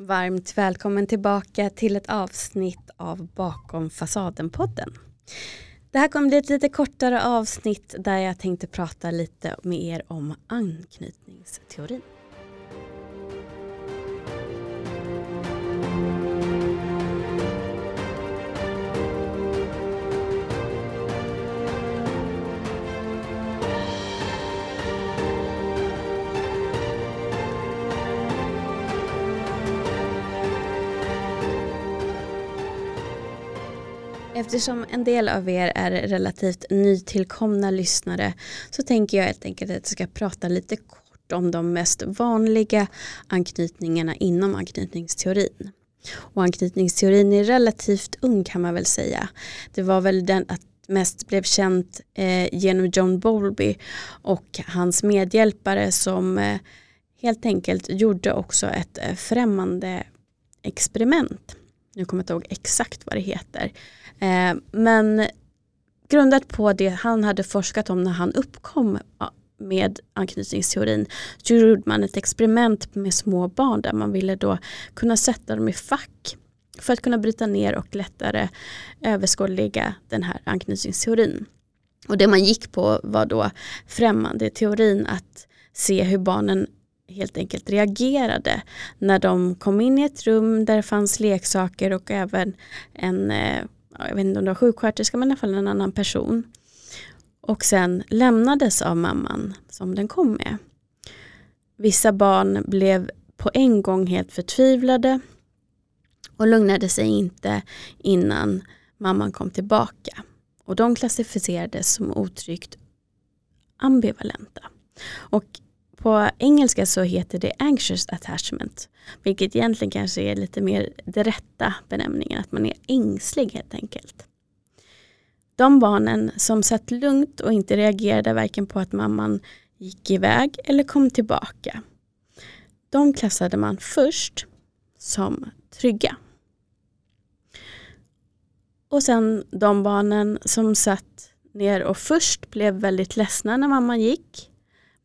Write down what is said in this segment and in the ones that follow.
Varmt välkommen tillbaka till ett avsnitt av Bakom fasaden-podden. Det här kommer bli ett lite kortare avsnitt där jag tänkte prata lite med er om anknytningsteorin. Eftersom en del av er är relativt nytillkomna lyssnare så tänker jag helt enkelt att jag ska prata lite kort om de mest vanliga anknytningarna inom anknytningsteorin. Och anknytningsteorin är relativt ung kan man väl säga. Det var väl den att mest blev känt eh, genom John Bowlby och hans medhjälpare som eh, helt enkelt gjorde också ett eh, främmande experiment. Nu kommer jag inte ihåg exakt vad det heter. Eh, men grundat på det han hade forskat om när han uppkom med anknytningsteorin så gjorde man ett experiment med små barn där man ville då kunna sätta dem i fack för att kunna bryta ner och lättare överskådliga den här anknytningsteorin. Och det man gick på var då främmande teorin att se hur barnen helt enkelt reagerade när de kom in i ett rum där det fanns leksaker och även en eh, jag vet inte om det var sjuksköterska men i alla fall en annan person. Och sen lämnades av mamman som den kom med. Vissa barn blev på en gång helt förtvivlade och lugnade sig inte innan mamman kom tillbaka. Och de klassificerades som otryggt ambivalenta. Och på engelska så heter det anxious attachment, vilket egentligen kanske är lite mer det rätta benämningen, att man är ängslig helt enkelt. De barnen som satt lugnt och inte reagerade varken på att mamman gick iväg eller kom tillbaka, de klassade man först som trygga. Och sen de barnen som satt ner och först blev väldigt ledsna när mamman gick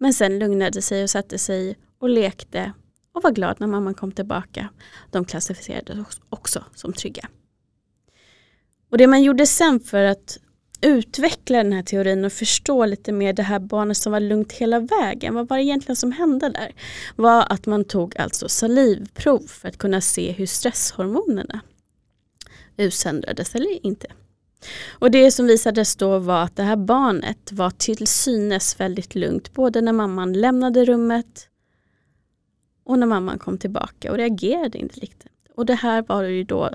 men sen lugnade sig och satte sig och lekte och var glad när mamman kom tillbaka. De klassificerades också som trygga. Och det man gjorde sen för att utveckla den här teorin och förstå lite mer det här barnet som var lugnt hela vägen. Vad var det egentligen som hände där? Var att man tog alltså salivprov för att kunna se hur stresshormonerna utsöndrades eller inte. Och det som visades då var att det här barnet var till synes väldigt lugnt både när mamman lämnade rummet och när mamman kom tillbaka och reagerade inte riktigt. Och det här var ju då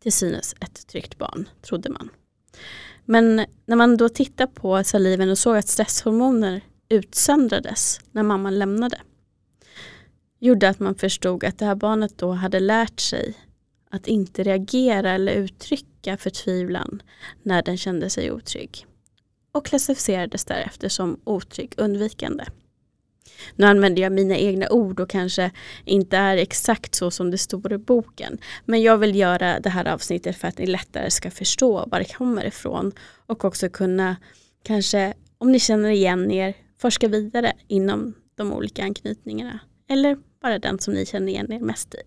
till synes ett tryggt barn, trodde man. Men när man då tittade på saliven och såg att stresshormoner utsöndrades när mamman lämnade gjorde att man förstod att det här barnet då hade lärt sig att inte reagera eller uttrycka förtvivlan när den kände sig otrygg och klassificerades därefter som otrygg undvikande. Nu använder jag mina egna ord och kanske inte är exakt så som det står i boken. Men jag vill göra det här avsnittet för att ni lättare ska förstå var det kommer ifrån och också kunna kanske, om ni känner igen er, forska vidare inom de olika anknytningarna. Eller bara den som ni känner igen er mest i.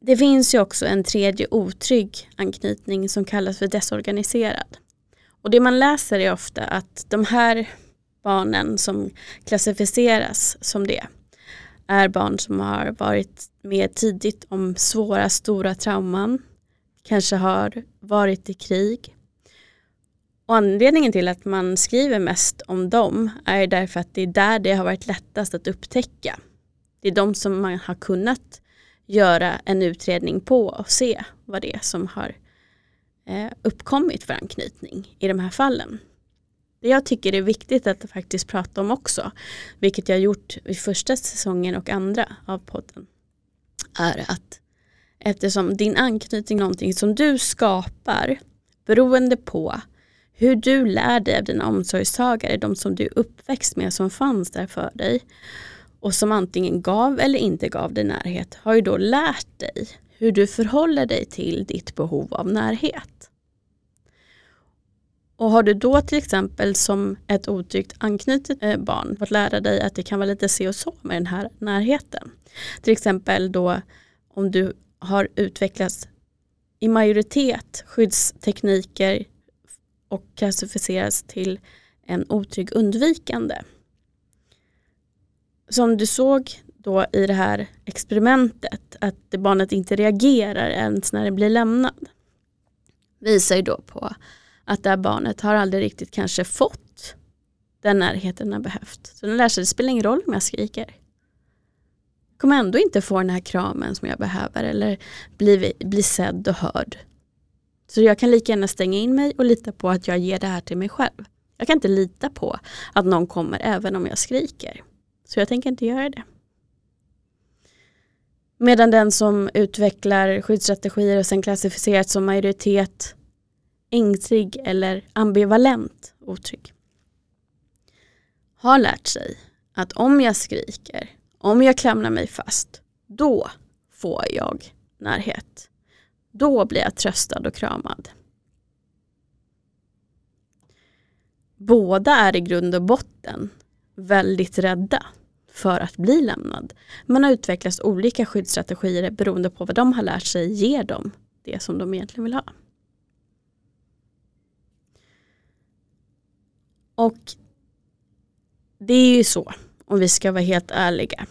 Det finns ju också en tredje otrygg anknytning som kallas för desorganiserad. Och det man läser är ofta att de här barnen som klassificeras som det är barn som har varit med tidigt om svåra stora trauman, kanske har varit i krig. Och anledningen till att man skriver mest om dem är därför att det är där det har varit lättast att upptäcka. Det är de som man har kunnat göra en utredning på och se vad det är som har eh, uppkommit för anknytning i de här fallen. Det jag tycker är viktigt att faktiskt prata om också, vilket jag gjort i första säsongen och andra av podden, är att eftersom din anknytning är någonting som du skapar beroende på hur du lär dig av dina omsorgstagare, de som du är uppväxt med som fanns där för dig och som antingen gav eller inte gav dig närhet har ju då lärt dig hur du förhåller dig till ditt behov av närhet. Och har du då till exempel som ett otryggt anknutet eh, barn fått lära dig att det kan vara lite se och så med den här närheten. Till exempel då om du har utvecklats i majoritet skyddstekniker och klassificeras till en otrygg undvikande. Som du såg då i det här experimentet att barnet inte reagerar ens när det blir lämnad visar ju då på att det här barnet har aldrig riktigt kanske fått den närheten den behövt. Så den lär sig, det spelar ingen roll om jag skriker. Jag kommer ändå inte få den här kramen som jag behöver eller bli, bli sedd och hörd. Så jag kan lika gärna stänga in mig och lita på att jag ger det här till mig själv. Jag kan inte lita på att någon kommer även om jag skriker. Så jag tänker inte göra det. Medan den som utvecklar skyddsstrategier och sen klassificerat som majoritet ängslig eller ambivalent otrygg har lärt sig att om jag skriker, om jag klamrar mig fast, då får jag närhet. Då blir jag tröstad och kramad. Båda är i grund och botten väldigt rädda för att bli lämnad. Man har utvecklat olika skyddsstrategier beroende på vad de har lärt sig ger dem det som de egentligen vill ha. Och det är ju så, om vi ska vara helt ärliga,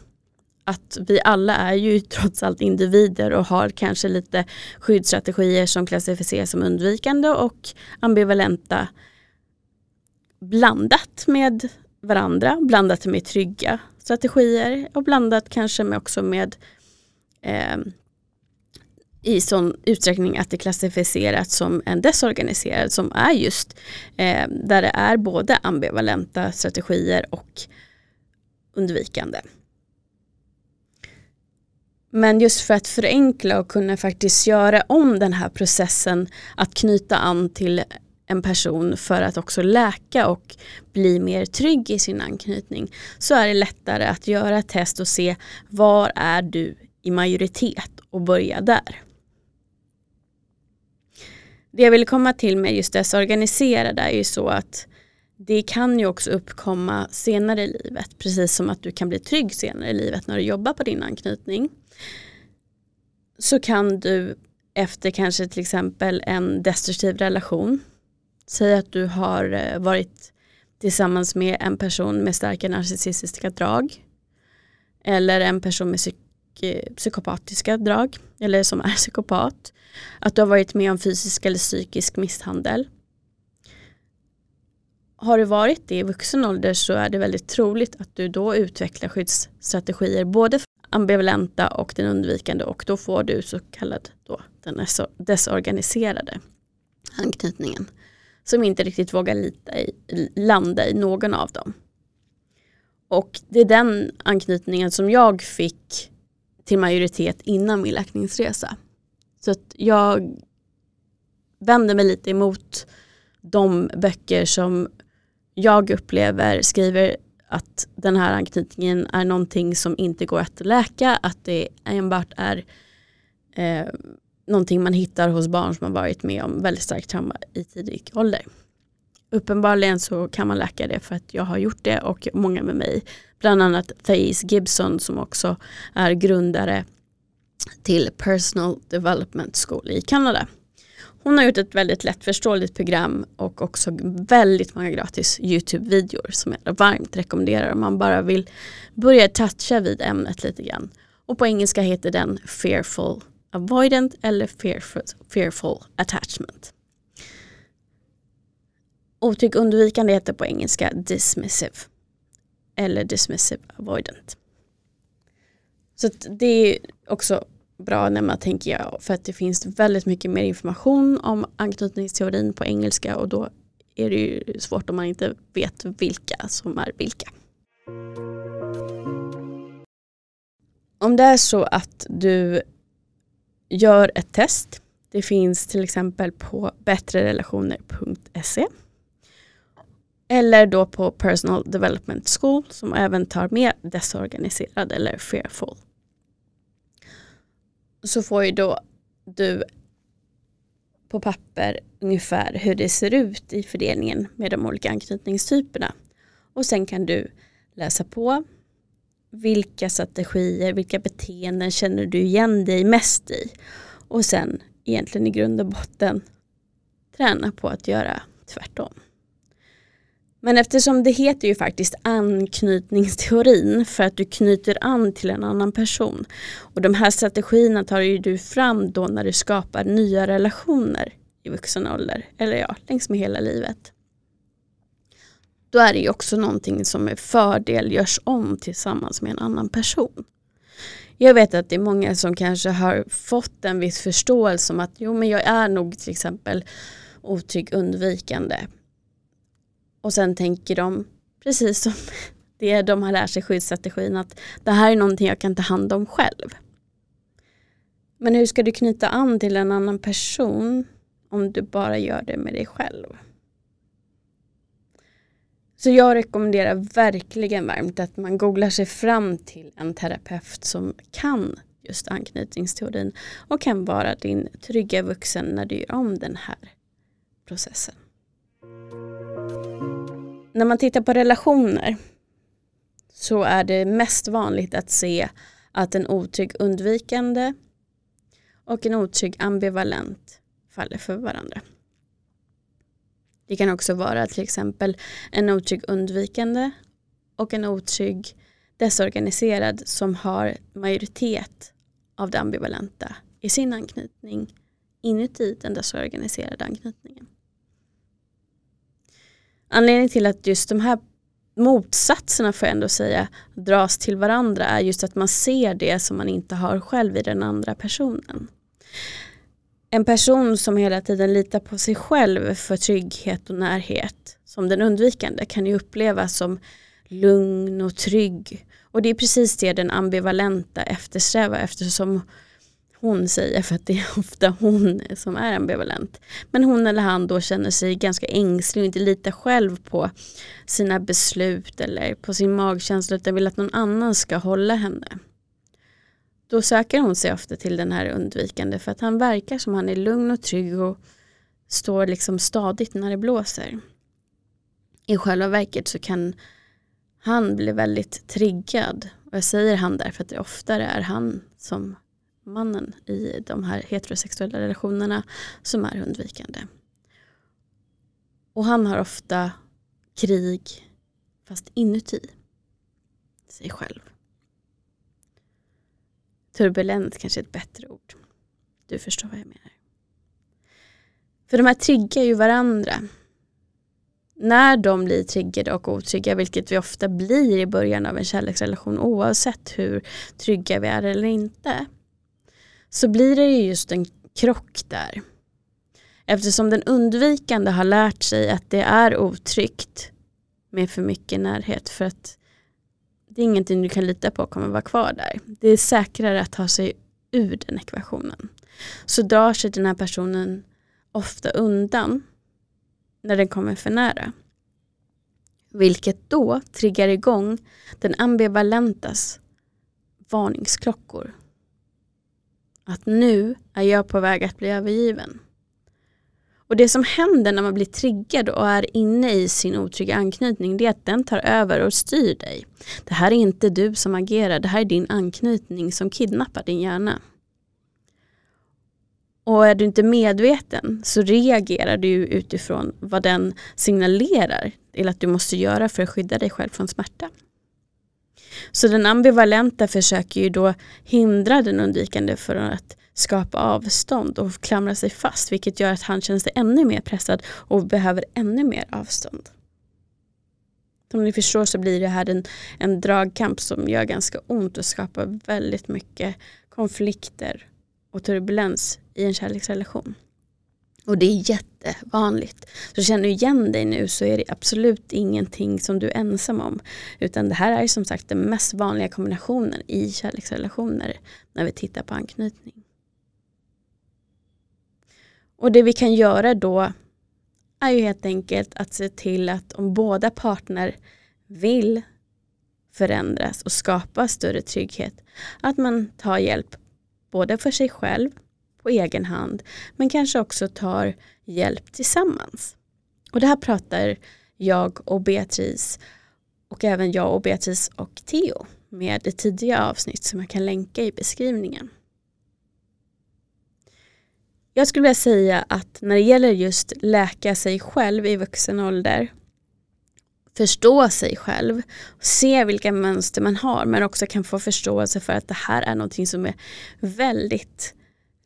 att vi alla är ju trots allt individer och har kanske lite skyddsstrategier som klassificeras som undvikande och ambivalenta blandat med varandra, blandat med trygga strategier och blandat kanske med också med eh, i sån utsträckning att det klassificeras som en desorganiserad som är just eh, där det är både ambivalenta strategier och undvikande. Men just för att förenkla och kunna faktiskt göra om den här processen att knyta an till en person för att också läka och bli mer trygg i sin anknytning så är det lättare att göra ett test och se var är du i majoritet och börja där. Det jag vill komma till med just desorganiserade är ju så att det kan ju också uppkomma senare i livet, precis som att du kan bli trygg senare i livet när du jobbar på din anknytning. Så kan du efter kanske till exempel en destruktiv relation, säg att du har eh, varit tillsammans med en person med starka narcissistiska drag. Eller en person med psyk eh, psykopatiska drag. Eller som är psykopat. Att du har varit med om fysisk eller psykisk misshandel. Har du varit det i vuxen ålder så är det väldigt troligt att du då utvecklar skyddsstrategier både för ambivalenta och den undvikande. Och då får du så kallad då, den desorganiserade anknytningen som inte riktigt vågar lita i, landa i någon av dem. Och det är den anknytningen som jag fick till majoritet innan min läkningsresa. Så att jag vänder mig lite emot de böcker som jag upplever skriver att den här anknytningen är någonting som inte går att läka, att det enbart är eh, någonting man hittar hos barn som har varit med om väldigt starkt trauma i tidig ålder. Uppenbarligen så kan man läka det för att jag har gjort det och många med mig. Bland annat Thais Gibson som också är grundare till Personal Development School i Kanada. Hon har gjort ett väldigt lättförståeligt program och också väldigt många gratis YouTube-videor som jag varmt rekommenderar om man bara vill börja toucha vid ämnet lite grann. Och på engelska heter den Fearful Avoidant eller Fearful, fearful Attachment. Otrygg undvikande heter på engelska dismissive eller dismissive avoidant. Så det är också bra när man tänker jag för att det finns väldigt mycket mer information om anknytningsteorin på engelska och då är det ju svårt om man inte vet vilka som är vilka. Om det är så att du gör ett test, det finns till exempel på bättrerelationer.se eller då på Personal Development School som även tar med desorganiserad eller fearful. Så får ju då du på papper ungefär hur det ser ut i fördelningen med de olika anknytningstyperna. Och sen kan du läsa på vilka strategier, vilka beteenden känner du igen dig mest i? Och sen egentligen i grund och botten träna på att göra tvärtom. Men eftersom det heter ju faktiskt anknytningsteorin för att du knyter an till en annan person. Och de här strategierna tar ju du fram då när du skapar nya relationer i vuxen ålder. Eller ja, längs med hela livet. Då är det ju också någonting som med fördel görs om tillsammans med en annan person. Jag vet att det är många som kanske har fått en viss förståelse om att jo men jag är nog till exempel otrygg undvikande. Och sen tänker de, precis som det de har lärt sig skyddsstrategin, att det här är någonting jag kan ta hand om själv. Men hur ska du knyta an till en annan person om du bara gör det med dig själv? Så jag rekommenderar verkligen varmt att man googlar sig fram till en terapeut som kan just anknytningsteorin och kan vara din trygga vuxen när du gör om den här processen. När man tittar på relationer så är det mest vanligt att se att en otrygg undvikande och en otrygg ambivalent faller för varandra. Det kan också vara till exempel en otrygg undvikande och en otrygg desorganiserad som har majoritet av det ambivalenta i sin anknytning inuti den desorganiserade anknytningen. Anledningen till att just de här motsatserna får jag ändå säga dras till varandra är just att man ser det som man inte har själv i den andra personen. En person som hela tiden litar på sig själv för trygghet och närhet som den undvikande kan ju upplevas som lugn och trygg. Och det är precis det den ambivalenta eftersträvar eftersom hon säger för att det är ofta hon som är ambivalent. Men hon eller han då känner sig ganska ängslig och inte litar själv på sina beslut eller på sin magkänsla utan vill att någon annan ska hålla henne. Då söker hon sig ofta till den här undvikande för att han verkar som han är lugn och trygg och står liksom stadigt när det blåser. I själva verket så kan han bli väldigt triggad. Och jag säger han därför att det oftare är han som mannen i de här heterosexuella relationerna som är undvikande. Och han har ofta krig fast inuti sig själv. Turbulent kanske är ett bättre ord. Du förstår vad jag menar. För de här triggar ju varandra. När de blir triggade och otrygga, vilket vi ofta blir i början av en kärleksrelation oavsett hur trygga vi är eller inte, så blir det just en krock där. Eftersom den undvikande har lärt sig att det är otryggt med för mycket närhet för att det är ingenting du kan lita på kommer vara kvar där. Det är säkrare att ta sig ur den ekvationen. Så drar sig den här personen ofta undan när den kommer för nära. Vilket då triggar igång den ambivalentas varningsklockor att nu är jag på väg att bli övergiven. Och det som händer när man blir triggad och är inne i sin otrygga anknytning det är att den tar över och styr dig. Det här är inte du som agerar, det här är din anknytning som kidnappar din hjärna. Och är du inte medveten så reagerar du utifrån vad den signalerar till att du måste göra för att skydda dig själv från smärta. Så den ambivalenta försöker ju då hindra den undvikande för att skapa avstånd och klamra sig fast vilket gör att han känner sig ännu mer pressad och behöver ännu mer avstånd. Som ni förstår så blir det här en, en dragkamp som gör ganska ont och skapar väldigt mycket konflikter och turbulens i en kärleksrelation. Och det är jättevanligt. Så känner du igen dig nu så är det absolut ingenting som du är ensam om. Utan det här är som sagt den mest vanliga kombinationen i kärleksrelationer när vi tittar på anknytning. Och det vi kan göra då är ju helt enkelt att se till att om båda partner vill förändras och skapa större trygghet, att man tar hjälp både för sig själv på egen hand men kanske också tar hjälp tillsammans. Och det här pratar jag och Beatrice och även jag och Beatrice och Theo med i tidiga avsnitt som jag kan länka i beskrivningen. Jag skulle vilja säga att när det gäller just läka sig själv i vuxen ålder förstå sig själv, se vilka mönster man har men också kan få förståelse för att det här är någonting som är väldigt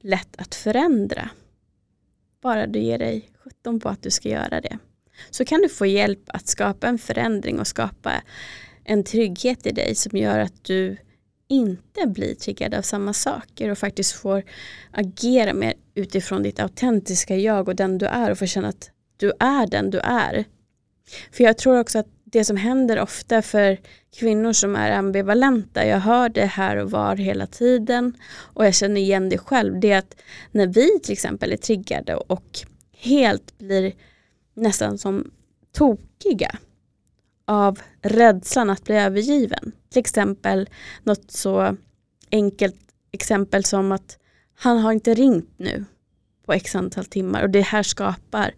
lätt att förändra. Bara du ger dig sjutton på att du ska göra det. Så kan du få hjälp att skapa en förändring och skapa en trygghet i dig som gör att du inte blir triggad av samma saker och faktiskt får agera mer utifrån ditt autentiska jag och den du är och får känna att du är den du är. För jag tror också att det som händer ofta för kvinnor som är ambivalenta, jag hör det här och var hela tiden och jag känner igen det själv, det är att när vi till exempel är triggade och helt blir nästan som tokiga av rädslan att bli övergiven. Till exempel något så enkelt exempel som att han har inte ringt nu på x antal timmar och det här skapar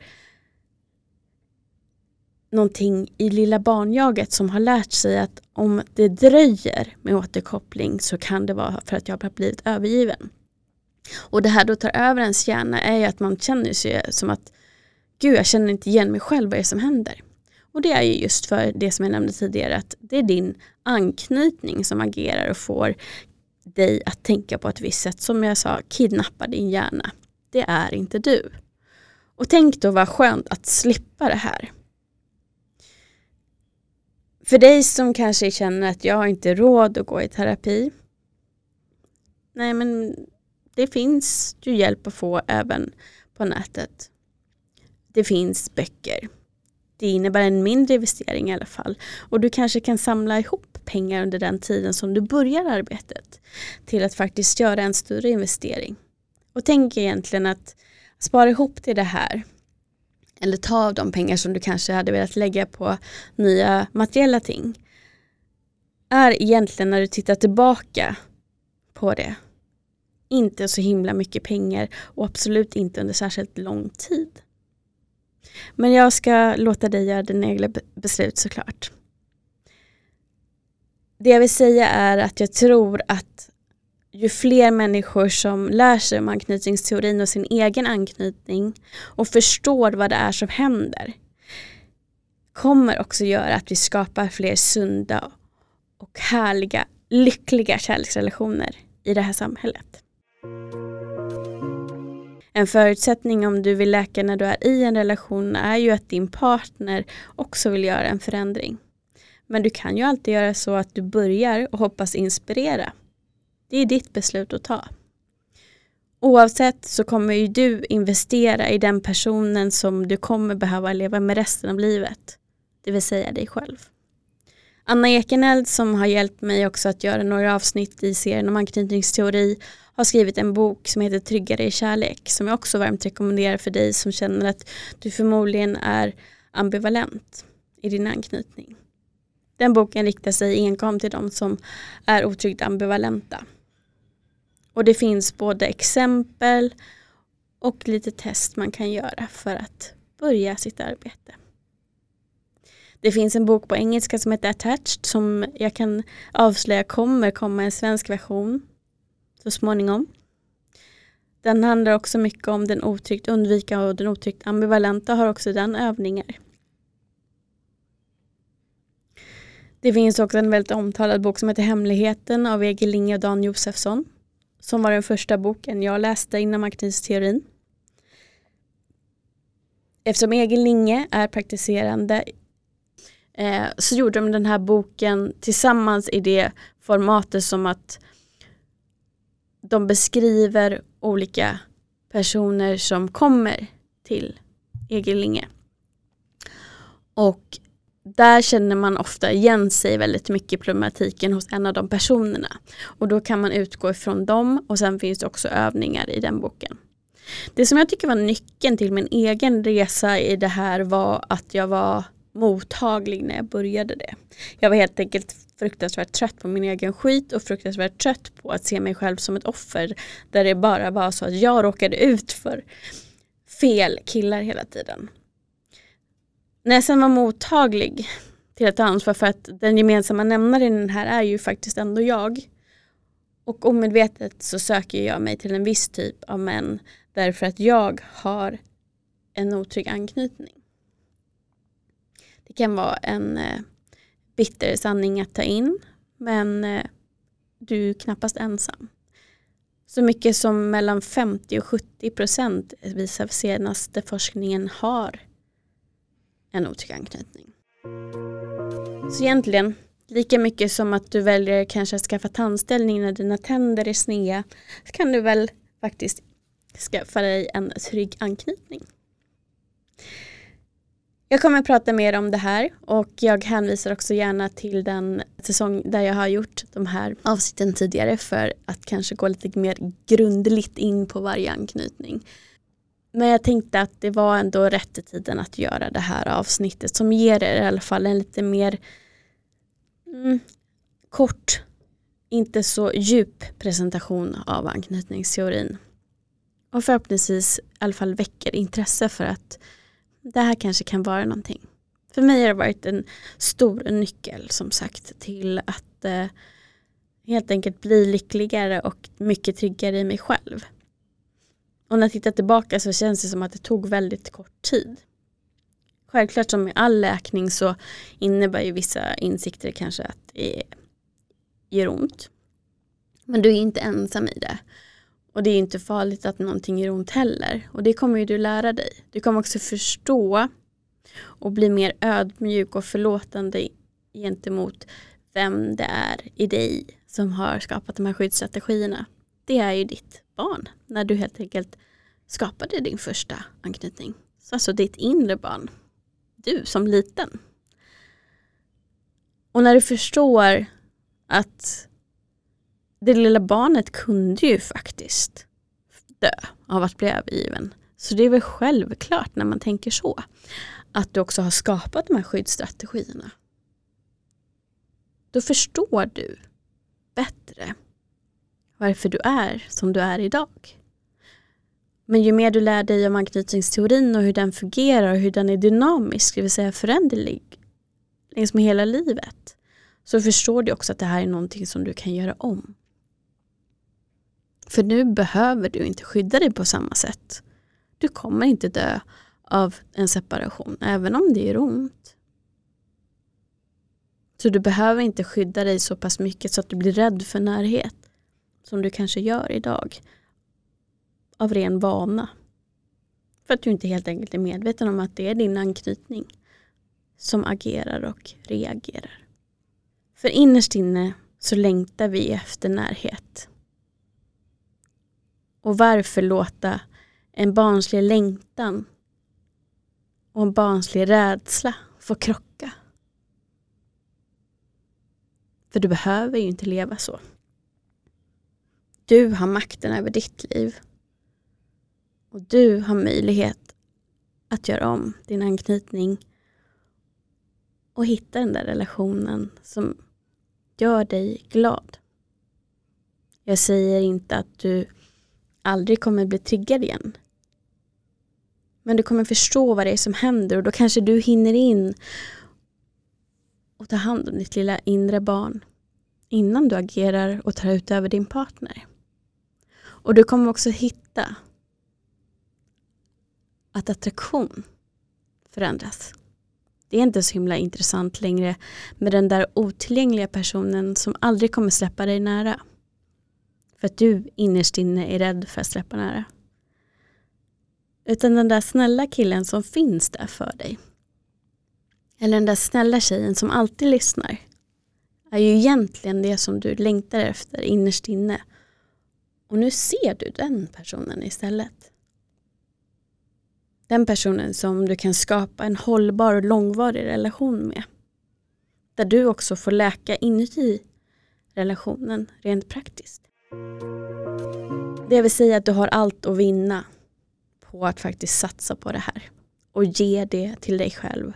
någonting i lilla barnjaget som har lärt sig att om det dröjer med återkoppling så kan det vara för att jag har blivit övergiven. Och det här då tar över ens hjärna är ju att man känner sig som att gud jag känner inte igen mig själv, vad är det som händer? Och det är ju just för det som jag nämnde tidigare att det är din anknytning som agerar och får dig att tänka på ett visst sätt. Som jag sa, kidnappa din hjärna. Det är inte du. Och tänk då vad skönt att slippa det här. För dig som kanske känner att jag har inte råd att gå i terapi. Nej men det finns ju hjälp att få även på nätet. Det finns böcker. Det innebär en mindre investering i alla fall. Och du kanske kan samla ihop pengar under den tiden som du börjar arbetet till att faktiskt göra en större investering. Och tänk egentligen att spara ihop till det här eller ta av de pengar som du kanske hade velat lägga på nya materiella ting är egentligen när du tittar tillbaka på det inte så himla mycket pengar och absolut inte under särskilt lång tid. Men jag ska låta dig göra dina egna beslut såklart. Det jag vill säga är att jag tror att ju fler människor som lär sig om anknytningsteorin och sin egen anknytning och förstår vad det är som händer kommer också göra att vi skapar fler sunda och härliga, lyckliga kärleksrelationer i det här samhället. En förutsättning om du vill läka när du är i en relation är ju att din partner också vill göra en förändring. Men du kan ju alltid göra så att du börjar och hoppas inspirera det är ditt beslut att ta. Oavsett så kommer ju du investera i den personen som du kommer behöva leva med resten av livet. Det vill säga dig själv. Anna Ekeneld som har hjälpt mig också att göra några avsnitt i serien om anknytningsteori har skrivit en bok som heter Tryggare i kärlek som jag också varmt rekommenderar för dig som känner att du förmodligen är ambivalent i din anknytning. Den boken riktar sig enkom till de som är otryggt ambivalenta. Och det finns både exempel och lite test man kan göra för att börja sitt arbete. Det finns en bok på engelska som heter Attached som jag kan avslöja kommer komma en svensk version så småningom. Den handlar också mycket om den otryggt undvika och den otryggt ambivalenta har också den övningar. Det finns också en väldigt omtalad bok som heter Hemligheten av Egil Linge och Dan Josefsson som var den första boken jag läste inom anknytningsteorin. Eftersom Egil Linge är praktiserande eh, så gjorde de den här boken tillsammans i det formatet som att de beskriver olika personer som kommer till Egerlinge. Och där känner man ofta igen sig väldigt mycket i problematiken hos en av de personerna. Och då kan man utgå ifrån dem och sen finns det också övningar i den boken. Det som jag tycker var nyckeln till min egen resa i det här var att jag var mottaglig när jag började det. Jag var helt enkelt fruktansvärt trött på min egen skit och fruktansvärt trött på att se mig själv som ett offer där det bara var så att jag råkade ut för fel killar hela tiden. När jag sen var mottaglig till att ta ansvar för att den gemensamma nämnaren här är ju faktiskt ändå jag. Och omedvetet så söker jag mig till en viss typ av män därför att jag har en otrygg anknytning. Det kan vara en eh, bitter sanning att ta in men eh, du är knappast ensam. Så mycket som mellan 50 och 70 procent visar senaste forskningen har en otrygg anknytning. Så egentligen, lika mycket som att du väljer kanske att skaffa tandställning när dina tänder är sneda, så kan du väl faktiskt skaffa dig en trygg anknytning. Jag kommer att prata mer om det här och jag hänvisar också gärna till den säsong där jag har gjort de här avsnitten tidigare för att kanske gå lite mer grundligt in på varje anknytning. Men jag tänkte att det var ändå rätt i tiden att göra det här avsnittet som ger er i alla fall en lite mer mm, kort, inte så djup presentation av anknytningsteorin. Och förhoppningsvis i alla fall väcker intresse för att det här kanske kan vara någonting. För mig har det varit en stor nyckel som sagt till att eh, helt enkelt bli lyckligare och mycket tryggare i mig själv. Och när jag tittar tillbaka så känns det som att det tog väldigt kort tid. Självklart som med all läkning så innebär ju vissa insikter kanske att det gör ont. Men du är inte ensam i det. Och det är inte farligt att någonting gör ont heller. Och det kommer ju du lära dig. Du kommer också förstå och bli mer ödmjuk och förlåtande gentemot vem det är i dig som har skapat de här skyddsstrategierna. Det är ju ditt barn när du helt enkelt skapade din första anknytning. Så alltså ditt inre barn. Du som liten. Och när du förstår att det lilla barnet kunde ju faktiskt dö av att bli övergiven. Så det är väl självklart när man tänker så. Att du också har skapat de här skyddsstrategierna. Då förstår du bättre varför du är som du är idag. Men ju mer du lär dig om anknytningsteorin och hur den fungerar och hur den är dynamisk, det vill säga föränderlig längs med hela livet, så förstår du också att det här är någonting som du kan göra om. För nu behöver du inte skydda dig på samma sätt. Du kommer inte dö av en separation, även om det gör ont. Så du behöver inte skydda dig så pass mycket så att du blir rädd för närhet. Som du kanske gör idag. Av ren vana. För att du inte helt enkelt är medveten om att det är din anknytning som agerar och reagerar. För innerst inne så längtar vi efter närhet. Och varför låta en barnslig längtan och en barnslig rädsla få krocka? För du behöver ju inte leva så. Du har makten över ditt liv. Och du har möjlighet att göra om din anknytning och hitta den där relationen som gör dig glad. Jag säger inte att du aldrig kommer bli triggad igen. Men du kommer förstå vad det är som händer och då kanske du hinner in och ta hand om ditt lilla inre barn innan du agerar och tar ut över din partner. Och du kommer också hitta att attraktion förändras. Det är inte så himla intressant längre med den där otillgängliga personen som aldrig kommer släppa dig nära. För att du innerst inne är rädd för att släppa nära. Utan den där snälla killen som finns där för dig. Eller den där snälla tjejen som alltid lyssnar. Är ju egentligen det som du längtar efter innerst inne. Och nu ser du den personen istället. Den personen som du kan skapa en hållbar och långvarig relation med. Där du också får läka inuti relationen rent praktiskt. Det vill säga att du har allt att vinna på att faktiskt satsa på det här och ge det till dig själv.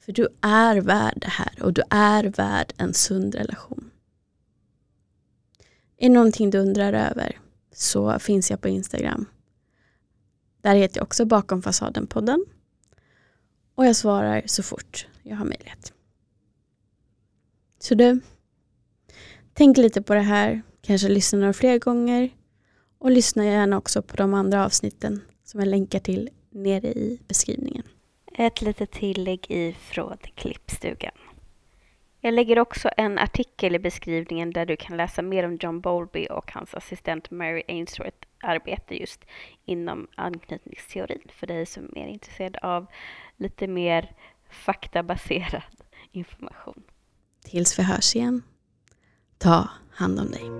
För du är värd det här och du är värd en sund relation. Är det någonting du undrar över så finns jag på Instagram. Där heter jag också Bakom fasaden-podden. Och jag svarar så fort jag har möjlighet. Så du, tänk lite på det här. Kanske lyssna några fler gånger. Och lyssna gärna också på de andra avsnitten som jag länkar till nere i beskrivningen. Ett litet tillägg ifrån klippstugan. Jag lägger också en artikel i beskrivningen där du kan läsa mer om John Bowlby och hans assistent Mary Ainsworth arbete just inom anknytningsteorin för dig som är mer intresserad av lite mer faktabaserad information. Tills vi hörs igen, ta hand om dig.